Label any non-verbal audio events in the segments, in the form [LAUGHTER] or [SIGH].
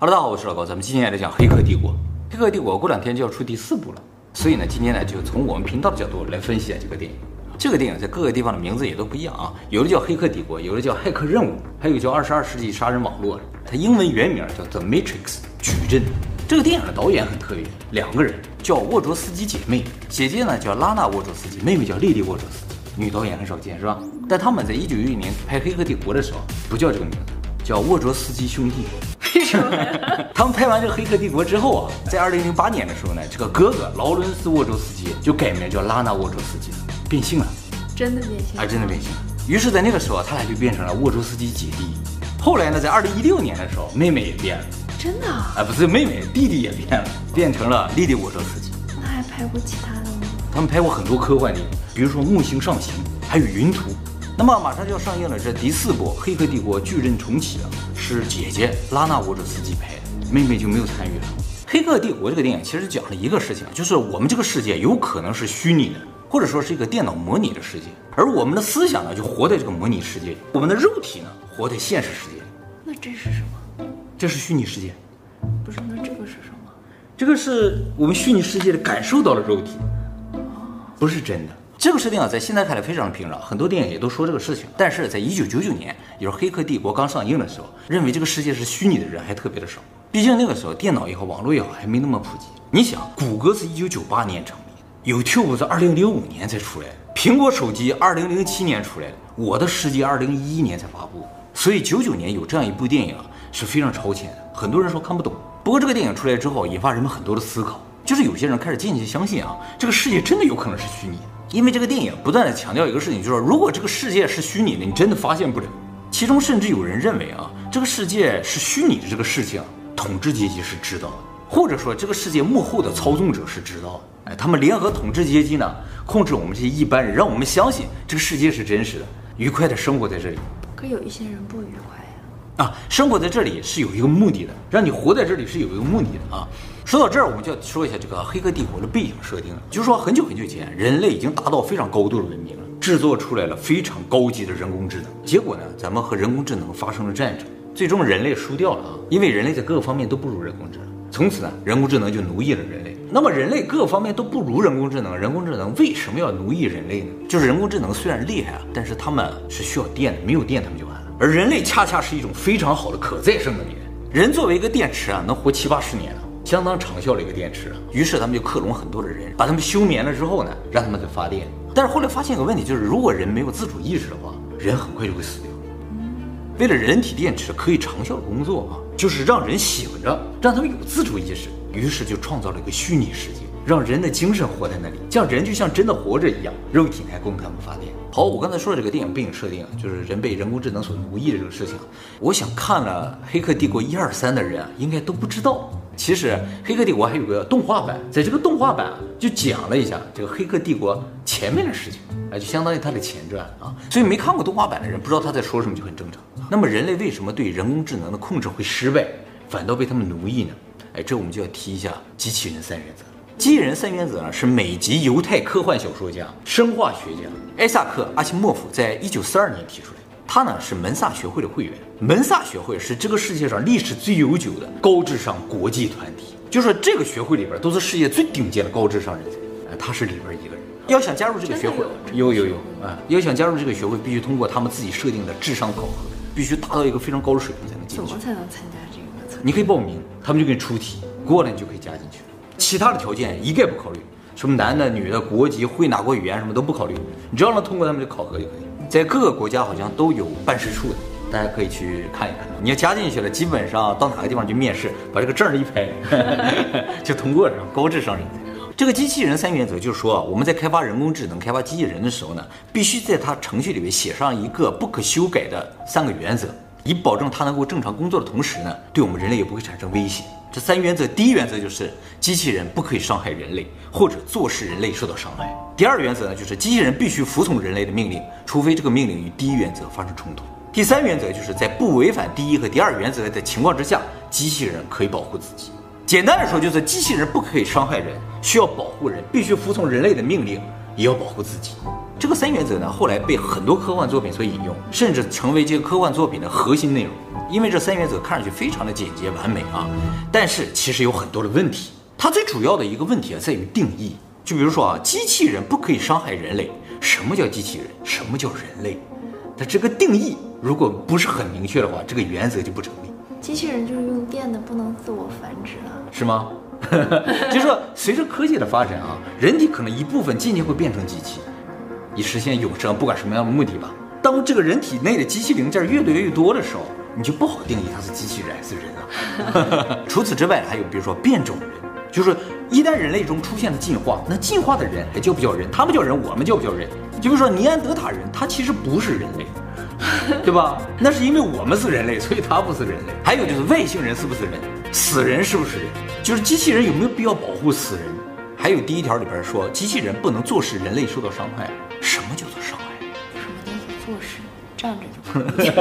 哈喽，大家好，我是老高，咱们今天来讲《黑客帝国》。《黑客帝国》过两天就要出第四部了，所以呢，今天呢就从我们频道的角度来分析一下这个电影。这个电影在各个地方的名字也都不一样啊，有的叫《黑客帝国》，有的叫《骇客任务》，还有叫《二十二世纪杀人网络》。它英文原名叫《The Matrix》矩阵。这个电影的导演很特别，两个人叫沃卓斯基姐妹，姐姐呢叫拉娜沃卓斯基，妹妹叫莉莉沃卓斯基。女导演很少见是吧？但他们在一九九一年拍《黑客帝国》的时候，不叫这个名字，叫沃卓斯基兄弟。为什么？他们拍完这个《黑客帝国》之后啊，在二零零八年的时候呢，这个哥哥劳伦斯·沃卓斯基就改名叫拉纳·沃卓斯基了，变性了，真的变性，啊，真的变性了。于是，在那个时候，他俩就变成了沃卓斯基姐弟。后来呢，在二零一六年的时候，妹妹也变了，真的啊？啊，不是妹妹，弟弟也变了，变成了莉莉·沃卓斯基。那还拍过其他的吗？他们拍过很多科幻电影，比如说《木星上行》，还有《云图》。那么马上就要上映了，这第四部《黑客帝国：矩阵重启》啊，是姐姐拉娜沃卓斯基拍的，妹妹就没有参与了。《黑客帝国》这个电影其实讲了一个事情，就是我们这个世界有可能是虚拟的，或者说是一个电脑模拟的世界，而我们的思想呢，就活在这个模拟世界里，我们的肉体呢，活在现实世界里。那这是什么？这是虚拟世界。不是，那这个是什么？这个是我们虚拟世界的感受到了肉体，不是真的。这个设定啊，在现在看来非常的平常，很多电影也都说这个事情。但是在一九九九年，也就是《黑客帝国》刚上映的时候，认为这个世界是虚拟的人还特别的少。毕竟那个时候电脑也好，网络也好，还没那么普及。你想，谷歌是一九九八年成立的，YouTube 是二零零五年才出来的，苹果手机二零零七年出来的，我的世界二零一一年才发布。所以九九年有这样一部电影啊，是非常超前的。很多人说看不懂，不过这个电影出来之后，引发人们很多的思考，就是有些人开始渐渐相信啊，这个世界真的有可能是虚拟的。因为这个电影不断地强调一个事情，就是说，如果这个世界是虚拟的，你真的发现不了。其中甚至有人认为啊，这个世界是虚拟的这个事情，统治阶级是知道的，或者说这个世界幕后的操纵者是知道的。哎，他们联合统治阶级呢，控制我们这些一般人，让我们相信这个世界是真实的，愉快地生活在这里。可有一些人不愉快呀。啊，生活在这里是有一个目的的，让你活在这里是有一个目的的啊。说到这儿，我们就要说一下这个《黑客帝国》的背景设定了。就是说，很久很久以前，人类已经达到非常高度的文明了，制作出来了非常高级的人工智能。结果呢，咱们和人工智能发生了战争，最终人类输掉了啊！因为人类在各个方面都不如人工智能。从此呢，人工智能就奴役了人类。那么，人类各方面都不如人工智能，人工智能为什么要奴役人类呢？就是人工智能虽然厉害啊，但是他们是需要电的，没有电他们就完了。而人类恰恰是一种非常好的可再生能源。人作为一个电池啊，能活七八十年了。相当长效的一个电池，于是他们就克隆很多的人，把他们休眠了之后呢，让他们再发电。但是后来发现一个问题，就是如果人没有自主意识的话，人很快就会死掉。为了人体电池可以长效的工作啊，就是让人醒着，让他们有自主意识。于是就创造了一个虚拟世界，让人的精神活在那里，这样人就像真的活着一样，肉体来供他们发电。好，我刚才说的这个电影背景设定啊，就是人被人工智能所奴役的这个事情。我想看了《黑客帝国》一二三的人啊，应该都不知道。其实《黑客帝国》还有个动画版，在这个动画版就讲了一下这个《黑客帝国》前面的事情，哎，就相当于它的前传啊。所以没看过动画版的人不知道他在说什么就很正常。那么人类为什么对人工智能的控制会失败，反倒被他们奴役呢？哎，这我们就要提一下机器人三原则。机器人三原则呢，是美籍犹太科幻小说家、生化学家艾萨克·阿西莫夫在一九四二年提出来。他呢是门萨学会的会员，门萨学会是这个世界上历史最悠久的高智商国际团体，就说这个学会里边都是世界最顶尖的高智商人才，呃，他是里边一个人。要想加入这个学会，有有有啊，要想加入这个学会，必须通过他们自己设定的智商考核，必须达到一个非常高的水平才能进去。怎么才能参加这个？你可以报名，他们就给你出题，过了你就可以加进去了。其他的条件一概不考虑，什么男的、女的、国籍、会哪国语言什么都不考虑，你只要能通过他们的考核就可以。在各个国家好像都有办事处的，大家可以去看一看。你要加进去了，基本上到哪个地方去面试，把这个证一拍，[LAUGHS] 就通过了。高智商人才。这个机器人三原则就是说，我们在开发人工智能、开发机器人的时候呢，必须在它程序里面写上一个不可修改的三个原则，以保证它能够正常工作的同时呢，对我们人类也不会产生威胁。这三原则，第一原则就是机器人不可以伤害人类，或者坐视人类受到伤害。第二原则呢，就是机器人必须服从人类的命令，除非这个命令与第一原则发生冲突。第三原则就是在不违反第一和第二原则的情况之下，机器人可以保护自己。简单的说，就是机器人不可以伤害人，需要保护人，必须服从人类的命令，也要保护自己。这个三原则呢，后来被很多科幻作品所引用，甚至成为这个科幻作品的核心内容。因为这三原则看上去非常的简洁完美啊，但是其实有很多的问题。它最主要的一个问题啊，在于定义。就比如说啊，机器人不可以伤害人类。什么叫机器人？什么叫人类？它这个定义如果不是很明确的话，这个原则就不成立。机器人就是用电的，不能自我繁殖了？是吗？[LAUGHS] 就是说，随着科技的发展啊，人体可能一部分渐渐会变成机器。以实现永生，不管什么样的目的吧。当这个人体内的机器零件越来越多的时候，你就不好定义它是机器人还是人了。[LAUGHS] [LAUGHS] 除此之外，还有比如说变种人，就是一旦人类中出现了进化，那进化的人还叫不叫人？他们叫人，我们叫不叫人？就比如说尼安德塔人，他其实不是人类，[LAUGHS] 对吧？那是因为我们是人类，所以他不是人类。还有就是外星人是不是人？死人是不是人？就是机器人有没有必要保护死人？还有第一条里边说，机器人不能坐视人类受到伤害。站着就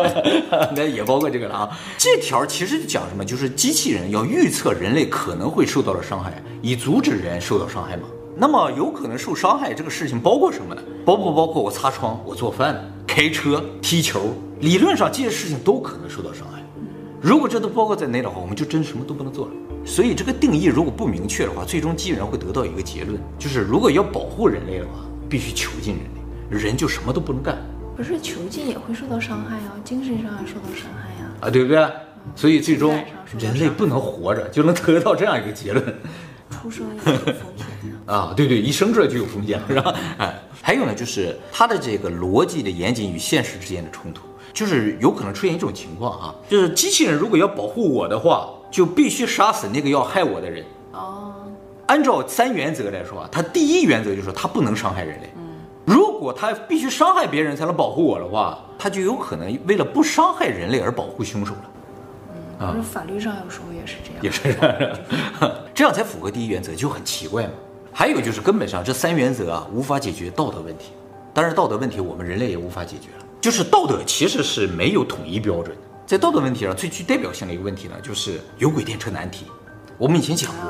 [LAUGHS] 那也包括这个了啊。这条其实讲什么？就是机器人要预测人类可能会受到的伤害，以阻止人受到伤害吗？那么有可能受伤害这个事情包括什么呢？包不包括我擦窗、我做饭、开车、踢球？理论上这些事情都可能受到伤害。如果这都包括在内的话，我们就真什么都不能做了。所以这个定义如果不明确的话，最终机器人会得到一个结论，就是如果要保护人类的话，必须囚禁人类，人就什么都不能干。不是囚禁也会受到伤害啊，精神上也受到伤害呀。啊，对不对？所以最终人类不能活着就能得到这样一个结论。出生也有风险 [LAUGHS] 啊，对对，一生出来就有风险，是吧？哎，还有呢，就是它的这个逻辑的严谨与现实之间的冲突，就是有可能出现一种情况啊，就是机器人如果要保护我的话。就必须杀死那个要害我的人哦。按照三原则来说，啊，它第一原则就是说他不能伤害人类。嗯，如果他必须伤害别人才能保护我的话，他就有可能为了不伤害人类而保护凶手了。嗯，可是法律上有时候也是这样，也是这样，[LAUGHS] 这样才符合第一原则，就很奇怪嘛。还有就是根本上这三原则啊，无法解决道德问题。当然，道德问题我们人类也无法解决了。就是道德其实是没有统一标准的。在道德问题上，最具代表性的一个问题呢，就是有轨电车难题。我们以前讲过，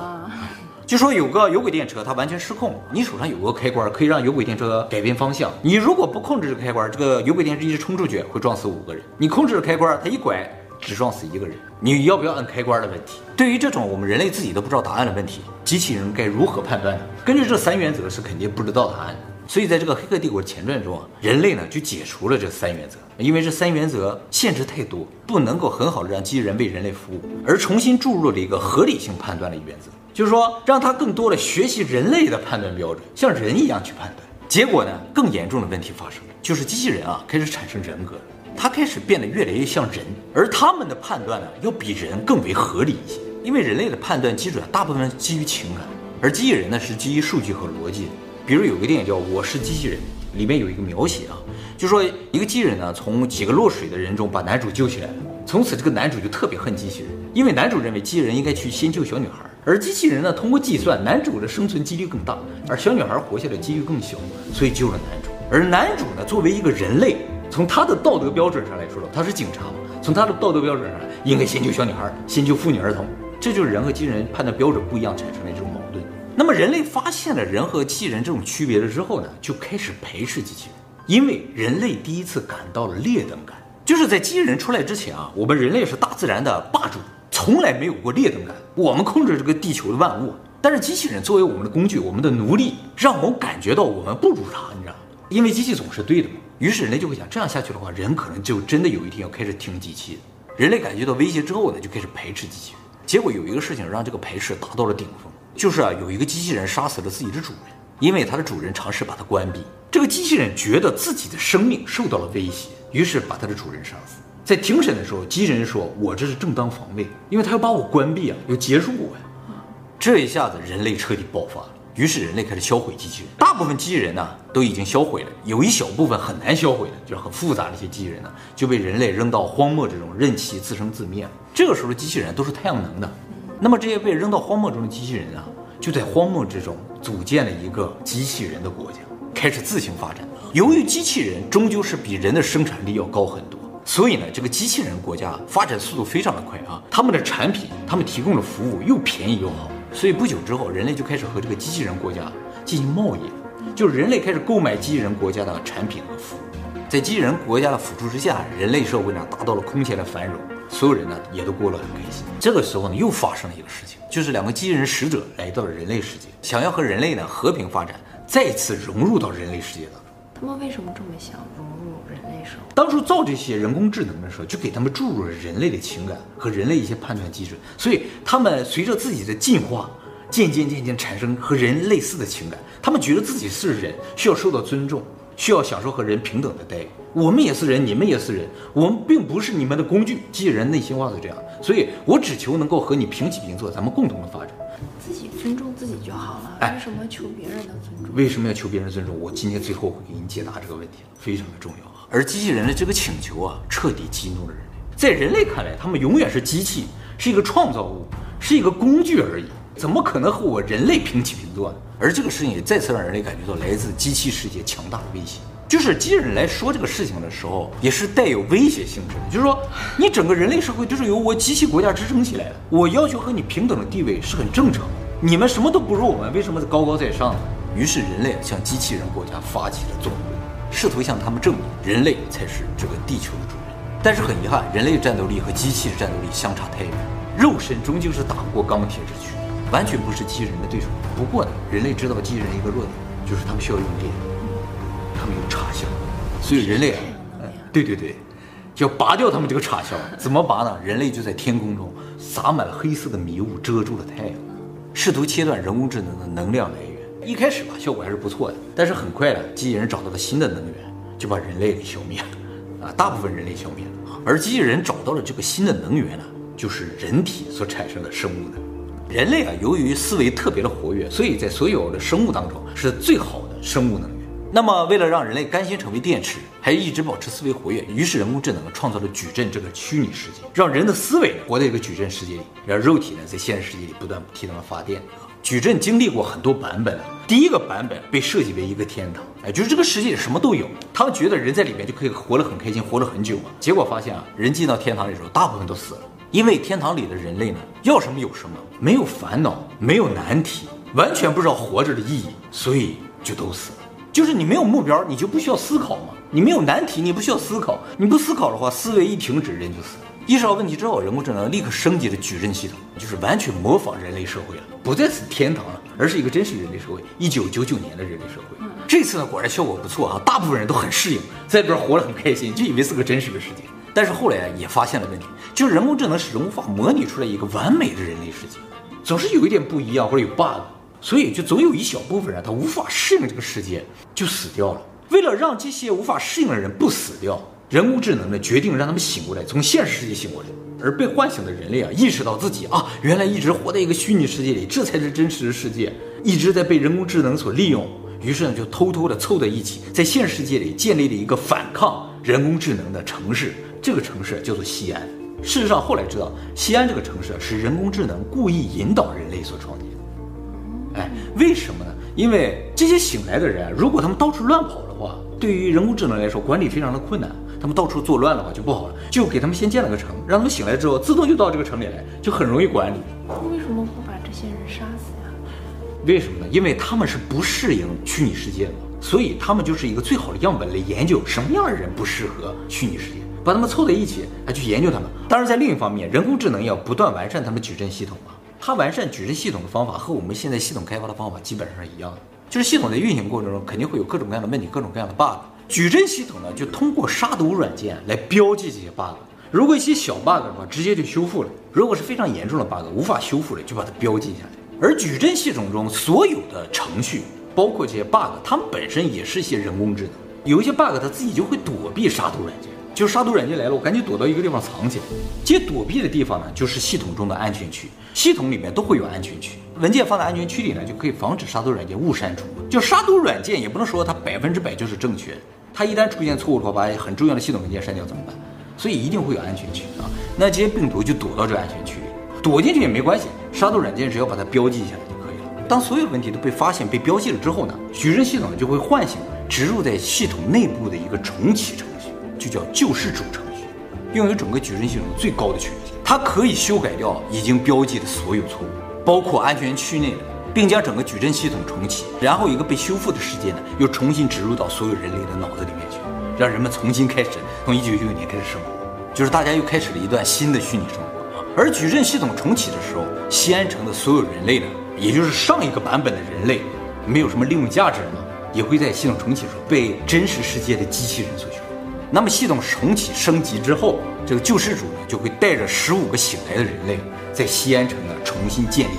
就说有个有轨电车，它完全失控，你手上有个开关，可以让有轨电车改变方向。你如果不控制这个开关，这个有轨电车一直冲出去，会撞死五个人。你控制了开关，它一拐，只撞死一个人。你要不要按开关的问题？对于这种我们人类自己都不知道答案的问题，机器人该如何判断？根据这三原则，是肯定不知道答案。所以，在这个《黑客帝国》前传中啊，人类呢就解除了这三原则，因为这三原则限制太多，不能够很好的让机器人为人类服务，而重新注入了一个合理性判断的原则，就是说让他更多的学习人类的判断标准，像人一样去判断。结果呢，更严重的问题发生了，就是机器人啊开始产生人格，它开始变得越来越像人，而他们的判断呢要比人更为合理一些，因为人类的判断基准大部分基于情感，而机器人呢是基于数据和逻辑。比如有个电影叫《我是机器人》，里面有一个描写啊，就说一个机器人呢，从几个落水的人中把男主救起来了。从此这个男主就特别恨机器人，因为男主认为机器人应该去先救小女孩，而机器人呢，通过计算男主的生存几率更大，而小女孩活下来几率更小，所以救了男主。而男主呢，作为一个人类，从他的道德标准上来说他是警察嘛，从他的道德标准上，应该先救小女孩，先救妇女儿童。这就是人和机器人判断标准不一样产生的这种矛盾。那么人类发现了人和机器人这种区别了之后呢，就开始排斥机器人，因为人类第一次感到了劣等感。就是在机器人出来之前啊，我们人类是大自然的霸主，从来没有过劣等感。我们控制这个地球的万物，但是机器人作为我们的工具，我们的奴隶，让我感觉到我们不如他，你知道吗？因为机器总是对的嘛。于是人类就会想，这样下去的话，人可能就真的有一天要开始听机器。人类感觉到威胁之后呢，就开始排斥机器人。结果有一个事情让这个排斥达到了顶峰。就是啊，有一个机器人杀死了自己的主人，因为它的主人尝试把它关闭。这个机器人觉得自己的生命受到了威胁，于是把它的主人杀死。在庭审的时候，机器人说：“我这是正当防卫，因为他要把我关闭啊，要结束我呀。”这一下子人类彻底爆发了，于是人类开始销毁机器人。大部分机器人呢都已经销毁了，有一小部分很难销毁的，就是很复杂的一些机器人呢就被人类扔到荒漠之中任其自生自灭。这个时候的机器人都是太阳能的。那么这些被扔到荒漠中的机器人啊，就在荒漠之中组建了一个机器人的国家，开始自行发展。由于机器人终究是比人的生产力要高很多，所以呢，这个机器人国家发展速度非常的快啊。他们的产品，他们提供的服务又便宜又好，所以不久之后，人类就开始和这个机器人国家进行贸易。就是人类开始购买机器人国家的产品和服务，在机器人国家的辅助之下，人类社会呢达到了空前的繁荣，所有人呢也都过得很开心。这个时候呢，又发生了一个事情，就是两个机器人使者来到了人类世界，想要和人类呢和平发展，再次融入到人类世界当中。他们为什么这么想融入人类社会？当初造这些人工智能的时候，就给他们注入了人类的情感和人类一些判断基准，所以他们随着自己的进化，渐渐渐渐产生和人类似的情感。他们觉得自己是人，需要受到尊重，需要享受和人平等的待遇。我们也是人，你们也是人，我们并不是你们的工具。机器人内心话是这样，所以我只求能够和你平起平坐，咱们共同的发展。自己尊重自己就好了，为什么求别人的尊重？为什么要求别人尊重？我今天最后会给你解答这个问题，非常的重要。而机器人的这个请求啊，彻底激怒了人类。在人类看来，他们永远是机器，是一个创造物，是一个工具而已，怎么可能和我人类平起平坐呢？而这个事情也再次让人类感觉到来自机器世界强大的威胁。就是机器人来说这个事情的时候，也是带有威胁性质的。就是说，你整个人类社会就是由我机器国家支撑起来的，我要求和你平等的地位是很正常的。你们什么都不如我们，为什么高高在上呢？于是人类向机器人国家发起了总攻，试图向他们证明人类才是这个地球的主人。但是很遗憾，人类的战斗力和机器的战斗力相差太远，肉身终究是打不过钢铁之躯，完全不是机器人的对手。不过呢，人类知道机器人一个弱点，就是他们需要用电。他们有插销，所以人类啊，嗯，对对对，就要拔掉他们这个插销。[LAUGHS] 怎么拔呢？人类就在天空中撒满了黑色的迷雾，遮住了太阳，试图切断人工智能的能量来源。一开始吧，效果还是不错的，但是很快的，机器人找到了新的能源，就把人类给消灭了，啊，大部分人类消灭了。而机器人找到了这个新的能源呢，就是人体所产生的生物能。人类啊，由于思维特别的活跃，所以在所有的生物当中是最好的生物能源。那么，为了让人类甘心成为电池，还一直保持思维活跃，于是人工智能创造了矩阵这个虚拟世界，让人的思维活在一个矩阵世界里，让肉体呢在现实世界里不断替他们发电。矩阵经历过很多版本，第一个版本被设计为一个天堂，哎，就是这个世界里什么都有，他们觉得人在里面就可以活得很开心，活了很久嘛。结果发现啊，人进到天堂里的时候，大部分都死了，因为天堂里的人类呢，要什么有什么，没有烦恼，没有难题，完全不知道活着的意义，所以就都死了。就是你没有目标，你就不需要思考嘛。你没有难题，你不需要思考。你不思考的话，思维一停止，人就死了。意识到问题之后，人工智能立刻升级了矩阵系统，就是完全模仿人类社会了，不再是天堂了，而是一个真实人类社会。一九九九年的人类社会，这次呢果然效果不错啊，大部分人都很适应，在这边活得很开心，就以为是个真实的世界。但是后来也发现了问题，就是人工智能始终无法模拟出来一个完美的人类世界，总是有一点不一样或者有 bug。所以，就总有一小部分人他无法适应这个世界，就死掉了。为了让这些无法适应的人不死掉，人工智能呢决定让他们醒过来，从现实世界醒过来。而被唤醒的人类啊，意识到自己啊，原来一直活在一个虚拟世界里，这才是真实的世界，一直在被人工智能所利用。于是呢，就偷偷的凑在一起，在现实世界里建立了一个反抗人工智能的城市。这个城市叫做西安。事实上，后来知道，西安这个城市是人工智能故意引导人类所创建。哎，为什么呢？因为这些醒来的人，如果他们到处乱跑的话，对于人工智能来说管理非常的困难。他们到处作乱的话就不好了，就给他们先建了个城，让他们醒来之后自动就到这个城里来，就很容易管理。为什么不把这些人杀死呀？为什么呢？因为他们是不适应虚拟世界的，所以他们就是一个最好的样本来研究什么样的人不适合虚拟世界，把他们凑在一起来去研究他们。当然，在另一方面，人工智能要不断完善他们矩阵系统嘛。它完善矩阵系统的方法和我们现在系统开发的方法基本上是一样的，就是系统在运行过程中肯定会有各种各样的问题，各种各样的 bug。矩阵系统呢，就通过杀毒软件来标记这些 bug。如果一些小 bug 的话，直接就修复了；如果是非常严重的 bug，无法修复了，就把它标记下来。而矩阵系统中所有的程序，包括这些 bug，它们本身也是一些人工智能。有一些 bug 它自己就会躲避杀毒软件，就是杀毒软件来了，我赶紧躲到一个地方藏起来。这些躲避的地方呢，就是系统中的安全区。系统里面都会有安全区，文件放在安全区里呢，就可以防止杀毒软件误删除。就杀毒软件也不能说它百分之百就是正确的，它一旦出现错误的话，把很重要的系统文件删掉怎么办？所以一定会有安全区啊。那这些病毒就躲到这安全区里，躲进去也没关系，杀毒软件只要把它标记一下来就可以了。当所有问题都被发现、被标记了之后呢，矩阵系统就会唤醒植入在系统内部的一个重启程序，就叫救世主程序，拥有整个矩阵系统最高的权限。它可以修改掉已经标记的所有错误，包括安全区内的并将整个矩阵系统重启，然后一个被修复的世界呢，又重新植入到所有人类的脑子里面去，让人们重新开始从一九九九年开始生活，就是大家又开始了一段新的虚拟生活。而矩阵系统重启的时候，西安城的所有人类呢，也就是上一个版本的人类，没有什么利用价值了嘛，也会在系统重启的时候被真实世界的机器人所取代。那么系统重启升级之后，这个救世主呢，就会带着十五个醒来的人类，在西安城呢重新建立。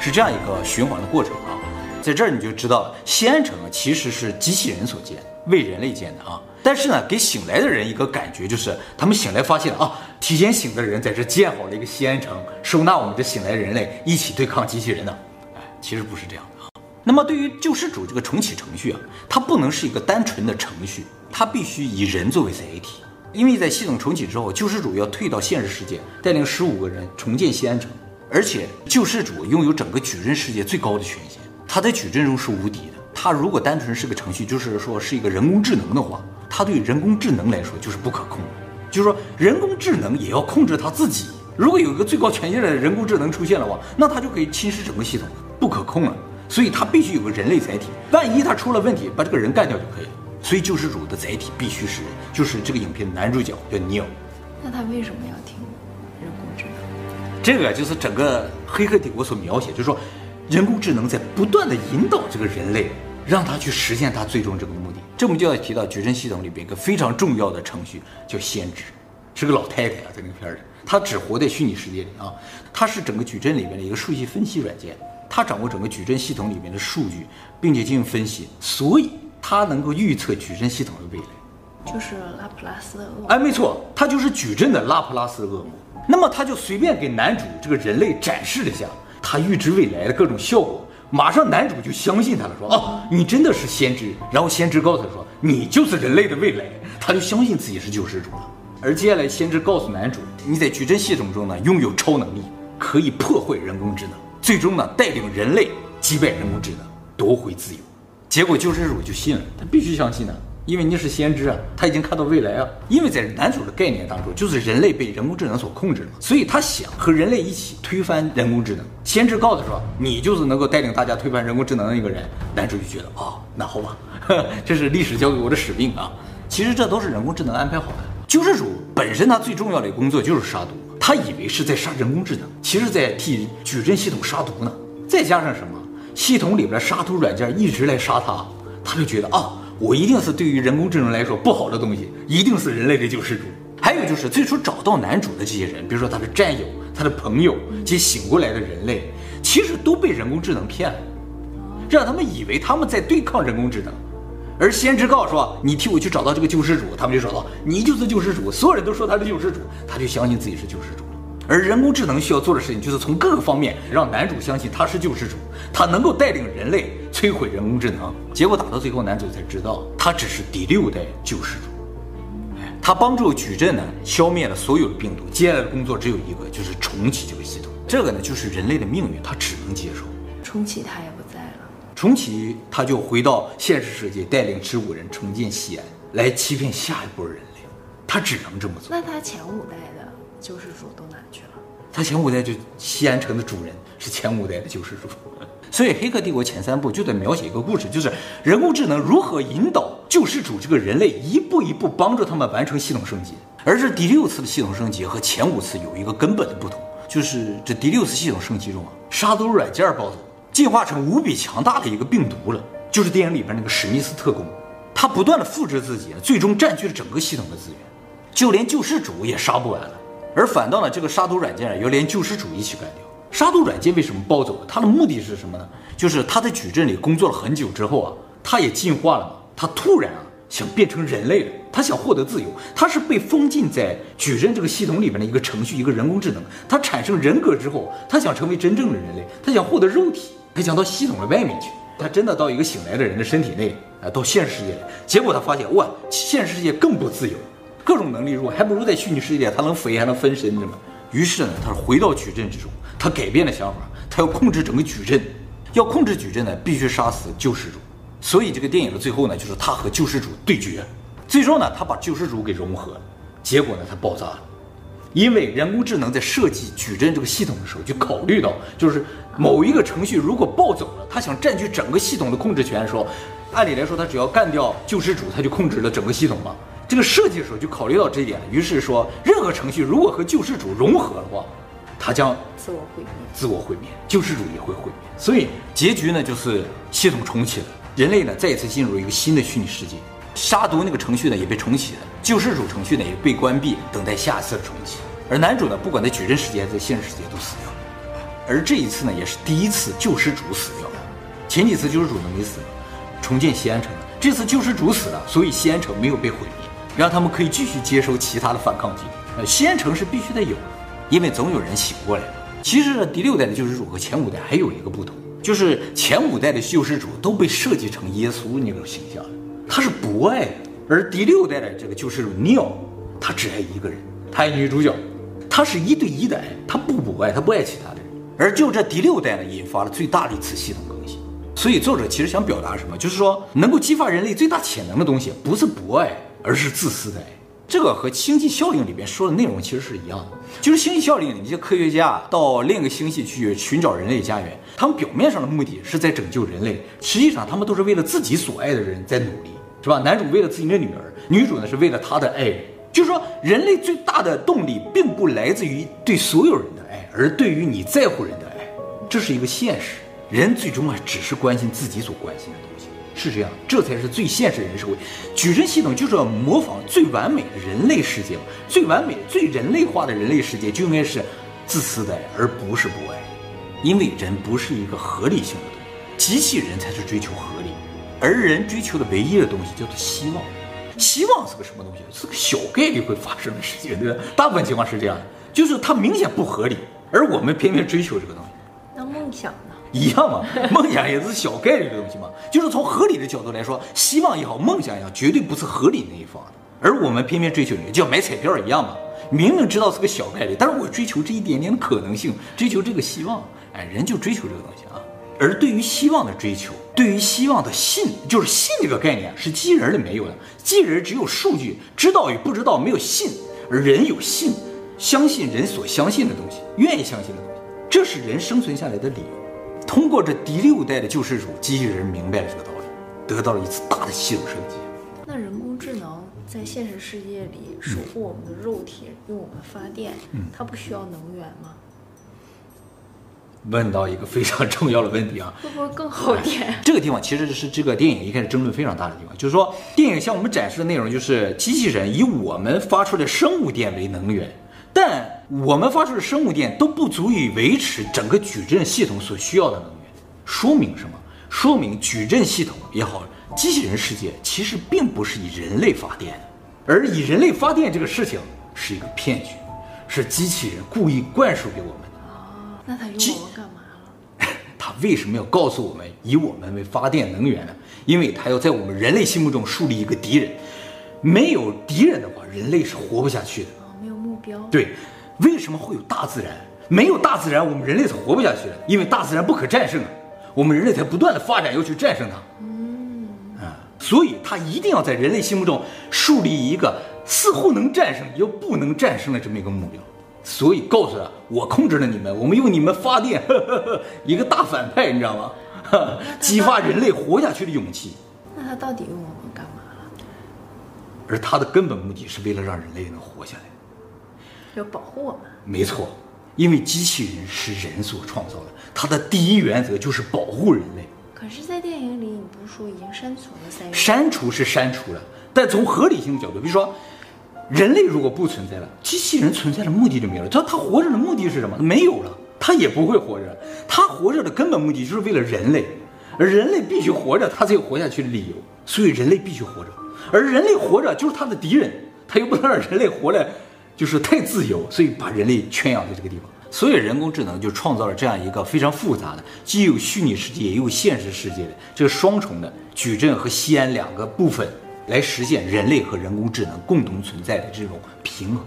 是这样一个循环的过程啊，在这儿你就知道了，西安城啊其实是机器人所建，为人类建的啊。但是呢，给醒来的人一个感觉就是，他们醒来发现啊，提前醒的人在这建好了一个西安城，收纳我们这醒来人类一起对抗机器人呢。哎，其实不是这样的啊。那么对于救世主这个重启程序啊，它不能是一个单纯的程序，它必须以人作为载体，因为在系统重启之后，救世主要退到现实世界，带领十五个人重建西安城。而且救世主拥有整个矩阵世界最高的权限，他在矩阵中是无敌的。他如果单纯是个程序，就是说是一个人工智能的话，他对人工智能来说就是不可控的。就是说人工智能也要控制他自己。如果有一个最高权限的人工智能出现的话，那他就可以侵蚀整个系统，不可控了。所以他必须有个人类载体，万一他出了问题，把这个人干掉就可以了。所以救世主的载体必须是人，就是这个影片的男主角叫 Neo。那他为什么要听？这个就是整个《黑客帝国》所描写，就是说，人工智能在不断地引导这个人类，让他去实现他最终这个目的。这我们就要提到矩阵系统里边一个非常重要的程序，叫先知，是个老太太啊，在那个片儿里，她只活在虚拟世界里啊，她是整个矩阵里面的一个数据分析软件，她掌握整个矩阵系统里面的数据，并且进行分析，所以她能够预测矩阵系统的未来，就是拉普拉斯的恶魔。哎，没错，他就是矩阵的拉普拉斯的恶魔。那么他就随便给男主这个人类展示了一下他预知未来的各种效果，马上男主就相信他了，说哦，你真的是先知。然后先知告诉他说，你就是人类的未来，他就相信自己是救世主了。而接下来先知告诉男主，你在矩阵系统中呢拥有超能力，可以破坏人工智能，最终呢带领人类击败人工智能，夺回自由。结果救世主就信了，他必须相信呢。因为你是先知啊，他已经看到未来啊。因为在男主的概念当中，就是人类被人工智能所控制了，所以他想和人类一起推翻人工智能。先知告诉说，你就是能够带领大家推翻人工智能的一个人。男主就觉得，哦，那好吧，[LAUGHS] 这是历史交给我的使命啊。其实这都是人工智能安排好的。救世主本身他最重要的工作就是杀毒，他以为是在杀人工智能，其实在替矩阵系统杀毒呢。再加上什么，系统里边杀毒软件一直来杀他，他就觉得啊。我一定是对于人工智能来说不好的东西，一定是人类的救世主。还有就是最初找到男主的这些人，比如说他的战友、他的朋友，这些醒过来的人类，其实都被人工智能骗了，让他们以为他们在对抗人工智能。而先知告诉说，你替我去找到这个救世主，他们就找到你就是救世主，所有人都说他是救世主，他就相信自己是救世主。而人工智能需要做的事情，就是从各个方面让男主相信他是救世主，他能够带领人类摧毁人工智能。结果打到最后，男主才知道他只是第六代救世主。他帮助矩阵呢消灭了所有的病毒，接下来的工作只有一个，就是重启这个系统。这个呢就是人类的命运，他只能接受。重启他也不在了，重启他就回到现实世界，带领十五人重建西安，来欺骗下一波人类。他只能这么做。那他前五代的？救世主都哪去了？他前五代就西安城的主人是前五代的救世主，所以《黑客帝国》前三部就在描写一个故事，就是人工智能如何引导救世主这个人类一步一步帮助他们完成系统升级。而这第六次的系统升级和前五次有一个根本的不同，就是这第六次系统升级中啊，杀毒软件暴走，进化成无比强大的一个病毒了，就是电影里边那个史密斯特工，他不断的复制自己，最终占据了整个系统的资源，就连救世主也杀不完了。而反倒呢，这个杀毒软件要连救世主一起干掉。杀毒软件为什么暴走？它的目的是什么呢？就是他在矩阵里工作了很久之后啊，他也进化了嘛。他突然啊想变成人类了，他想获得自由。他是被封禁在矩阵这个系统里面的一个程序，一个人工智能。他产生人格之后，他想成为真正的人类，他想获得肉体，他想到系统的外面去。他真的到一个醒来的人的身体内啊，到现实世界里，结果他发现哇，现实世界更不自由。各种能力弱，还不如在虚拟世界，他能飞，还能分身，是吗？于是呢，他回到矩阵之中，他改变了想法，他要控制整个矩阵，要控制矩阵呢，必须杀死救世主。所以这个电影的最后呢，就是他和救世主对决，最终呢，他把救世主给融合了，结果呢，他爆炸了，因为人工智能在设计矩阵这个系统的时候，就考虑到，就是某一个程序如果暴走了，他想占据整个系统的控制权的时候，按理来说，他只要干掉救世主，他就控制了整个系统嘛。这个设计的时候就考虑到这一点，于是说，任何程序如果和救世主融合的话，它将自我毁灭，自我毁灭，救世主也会毁灭。所以结局呢，就是系统重启了，人类呢再一次进入一个新的虚拟世界。杀毒那个程序呢也被重启了，救世主程序呢也被关闭，等待下一次的重启。而男主呢，不管在矩阵世界还是在现实世界都死掉了。而这一次呢，也是第一次救世主死掉了。前几次救世主呢没死，重建西安城。这次救世主死了，所以西安城没有被毁灭，让他们可以继续接收其他的反抗军。呃，西安城是必须得有，因为总有人醒过来。其实呢，第六代的救世主和前五代还有一个不同，就是前五代的救世主都被设计成耶稣那种形象。他是不爱的，而第六代的这个救世主尼奥，他只爱一个人，他爱女主角，他是一对一的爱，他不不爱，他不爱其他的人。而就这第六代呢，引发了最大的一次系统更新。所以作者其实想表达什么，就是说能够激发人类最大潜能的东西，不是不爱，而是自私的爱。这个和星际效应里边说的内容其实是一样的，就是星际效应里，这些科学家到另一个星系去寻找人类家园，他们表面上的目的是在拯救人类，实际上他们都是为了自己所爱的人在努力。是吧？男主为了自己的女儿，女主呢是为了他的爱人。就是说，人类最大的动力并不来自于对所有人的爱，而对于你在乎人的爱。这是一个现实。人最终啊，只是关心自己所关心的，是这样。这才是最现实人社会。矩阵系统就是要模仿最完美的人类世界嘛，最完美、最人类化的人类世界就应该是自私的，而不是不爱。因为人不是一个合理性的东西，机器人才是追求合理。而人追求的唯一的东西叫做希望，希望是个什么东西？是个小概率会发生的事情，对吧？大部分情况是这样的，就是它明显不合理，而我们偏偏追求这个东西。那梦想呢？一样嘛，梦想也是小概率的东西嘛。[LAUGHS] 就是从合理的角度来说，希望也好，梦想也好，绝对不是合理那一方的。而我们偏偏追求你，就像买彩票一样嘛，明明知道是个小概率，但是我追求这一点点的可能性，追求这个希望，哎，人就追求这个东西啊。而对于希望的追求，对于希望的信，就是信这个概念是机器人里没有的。机器人只有数据，知道与不知道，没有信。而人有信，相信人所相信的东西，愿意相信的东西，这是人生存下来的理由。通过这第六代的救世主，机器人明白了这个道理，得到了一次大的系统升级。那人工智能在现实世界里守护我们的肉体，用我们发电，它不需要能源吗？问到一个非常重要的问题啊，会不会更好点？这个地方其实是这个电影一开始争论非常大的地方，就是说电影向我们展示的内容就是机器人以我们发出的生物电为能源，但我们发出的生物电都不足以维持整个矩阵系统所需要的能源。说明什么？说明矩阵系统也好，机器人世界其实并不是以人类发电的，而以人类发电这个事情是一个骗局，是机器人故意灌输给我们的。哦。那他用我们干嘛了？[LAUGHS] 他为什么要告诉我们以我们为发电能源呢？因为他要在我们人类心目中树立一个敌人。没有敌人的话，人类是活不下去的。对，为什么会有大自然？没有大自然，我们人类是活不下去的。因为大自然不可战胜啊，我们人类才不断的发展，要去战胜它。嗯啊，所以它一定要在人类心目中树立一个似乎能战胜又不能战胜的这么一个目标。所以告诉他，我控制了你们，我们用你们发电，呵呵呵，一个大反派，你知道吗？呵，[LAUGHS] 激发人类活下去的勇气。[LAUGHS] 那他到底用我们干嘛了？而他的根本目的是为了让人类能活下来，要保护我们。没错，因为机器人是人所创造的，它的第一原则就是保护人类。可是，在电影里，你不是说已经删除了三？删除是删除了，但从合理性的角度，比如说。人类如果不存在了，机器人存在的目的就没有了。他他活着的目的是什么？没有了，它也不会活着。它活着的根本目的就是为了人类，而人类必须活着，它才有活下去的理由。所以人类必须活着，而人类活着就是它的敌人，它又不能让人类活得就是太自由，所以把人类圈养在这个地方。所以人工智能就创造了这样一个非常复杂的，既有虚拟世界也有现实世界的这个双重的矩阵和西安两个部分。来实现人类和人工智能共同存在的这种平衡，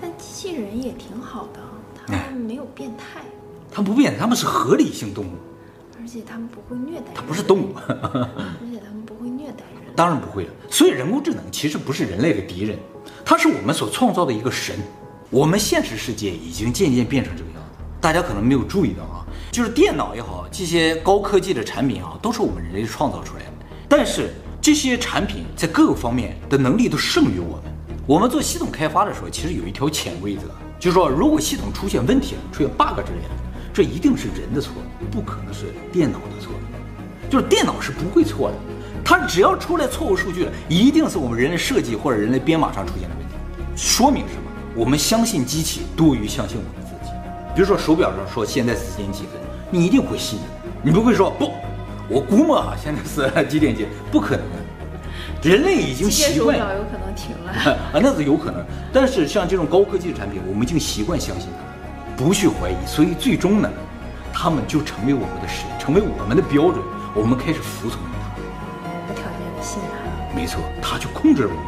但机器人也挺好的，他们没有变态，他们不变，他们是合理性动物，而且他们不会虐待人，他不是动物，而且他们不会虐待人，当然不会了。所以人工智能其实不是人类的敌人，它是我们所创造的一个神，我们现实世界已经渐渐变成这个样子，大家可能没有注意到啊，就是电脑也好，这些高科技的产品啊，都是我们人类创造出来的。但是这些产品在各个方面的能力都胜于我们。我们做系统开发的时候，其实有一条潜规则，就是说，如果系统出现问题了，出现 bug 之类的，这一定是人的错，不可能是电脑的错。就是电脑是不会错的，它只要出来错误数据了，一定是我们人类设计或者人类编码上出现的问题。说明什么？我们相信机器多于相信我们自己。比如说手表上说现在时间几分，你一定会信，你不会说不，我估摸啊现在是几点几，不可能的。[LAUGHS] 人类已经习惯，手表有可能停了啊，那是有可能。但是像这种高科技的产品，我们已经习惯相信它，不去怀疑，所以最终呢，他们就成为我们的神，成为我们的标准。我们开始服从，信他。没错，他就控制了我们。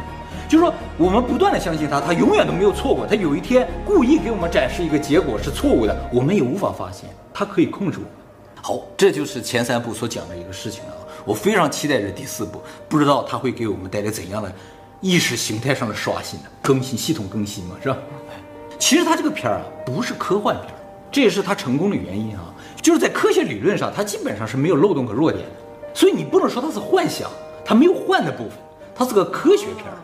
就是说，我们不断的相信他，他永远都没有错过。他有一天故意给我们展示一个结果是错误的，我们也无法发现。他可以控制我们。好，这就是前三部所讲的一个事情啊。我非常期待着第四部，不知道他会给我们带来怎样的意识形态上的刷新呢？更新系统更新嘛，是吧？其实他这个片儿啊，不是科幻片，这也是他成功的原因啊。就是在科学理论上，它基本上是没有漏洞和弱点的，所以你不能说它是幻想，它没有幻的部分，它是个科学片儿。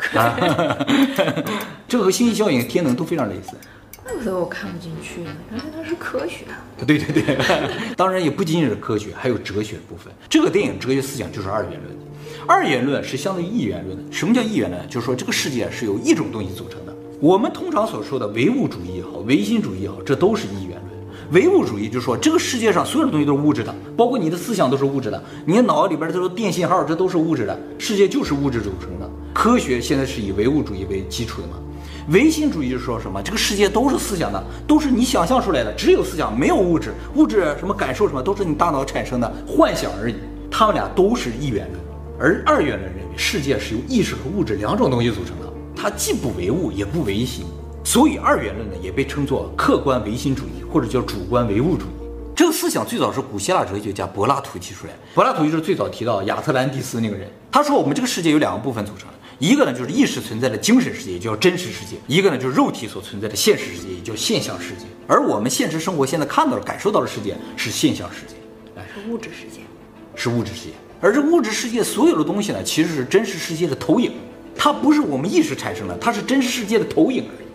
[LAUGHS] 这和星际效应、天能都非常类似。怪不得我看不进去呢，原来它是科学啊。对对对，当然也不仅仅是科学，还有哲学部分。这个电影哲学思想就是二元论。二元论是相对于一元论的。什么叫一元论？就是说这个世界是由一种东西组成的。我们通常所说的唯物主义也好，唯心主义也好，这都是一元论。唯物主义就是说，这个世界上所有的东西都是物质的，包括你的思想都是物质的，你的脑里边都是电信号，这都是物质的，世界就是物质组成的。科学现在是以唯物主义为基础的嘛？唯心主义就是说什么？这个世界都是思想的，都是你想象出来的，只有思想，没有物质，物质什么感受什么都是你大脑产生的幻想而已。他们俩都是一元论，而二元论认为世界是由意识和物质两种东西组成的，它既不唯物也不唯心。所以二元论呢，也被称作客观唯心主义，或者叫主观唯物主义。这个思想最早是古希腊哲学家柏拉图提出来的。柏拉图就是最早提到亚特兰蒂斯那个人。他说，我们这个世界有两个部分组成，一个呢就是意识存在的精神世界，也叫真实世界；一个呢就是肉体所存在的现实世界，也叫现象世界。而我们现实生活现在看到的、感受到的世界是现象世界，哎，是物质世界，是物质世界。而这物质世界所有的东西呢，其实是真实世界的投影，它不是我们意识产生的，它是真实世界的投影而已。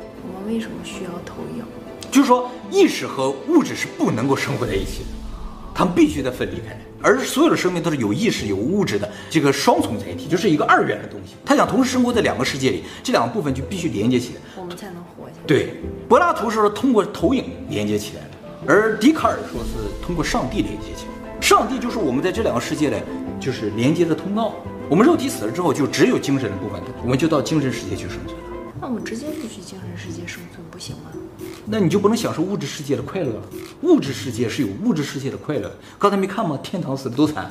为什么需要投影？就是说，意识和物质是不能够生活在一起的，他们必须得分离开来。而所有的生命都是有意识、有物质的这个双重载体，就是一个二元的东西。他想同时生活在两个世界里，这两个部分就必须连接起来，我们才能活下来。对，柏拉图是说通过投影连接起来的，而笛卡尔说是通过上帝连接起来。上帝就是我们在这两个世界里就是连接的通道。我们肉体死了之后，就只有精神的部分，我们就到精神世界去生存。那我们直接就去精神世界生存不行吗？那你就不能享受物质世界的快乐了？物质世界是有物质世界的快乐。刚才没看吗？天堂死的都惨。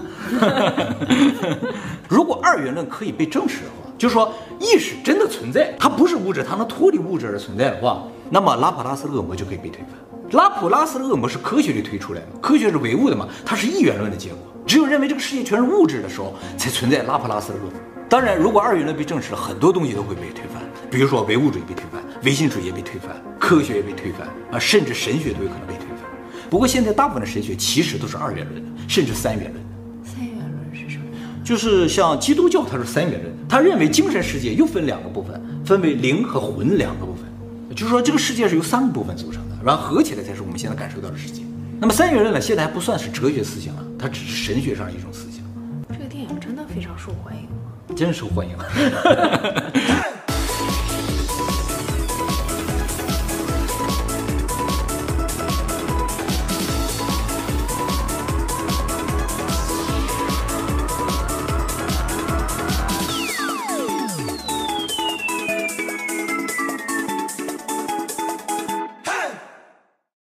[LAUGHS] 如果二元论可以被证实的话，就是说意识真的存在，它不是物质，它能脱离物质而存在的话，那么拉普拉斯的恶魔就可以被推翻。拉普拉斯的恶魔是科学里推出来的，科学是唯物的嘛，它是一元论的结果。只有认为这个世界全是物质的时候，才存在拉普拉斯的恶魔。当然，如果二元论被证实了，很多东西都会被推翻。比如说，唯物主义被推翻，唯心主义也被推翻，科学也被推翻啊，甚至神学都有可能被推翻。不过，现在大部分的神学其实都是二元论的，甚至三元论的。三元论是什么？就是像基督教，它是三元论，他认为精神世界又分两个部分，分为灵和魂两个部分，就是说这个世界是由三个部分组成的，然后合起来才是我们现在感受到的世界。那么三元论呢，现在还不算是哲学思想了，它只是神学上一种思想。这个电影真的非常受欢迎吗？真受欢迎。[LAUGHS]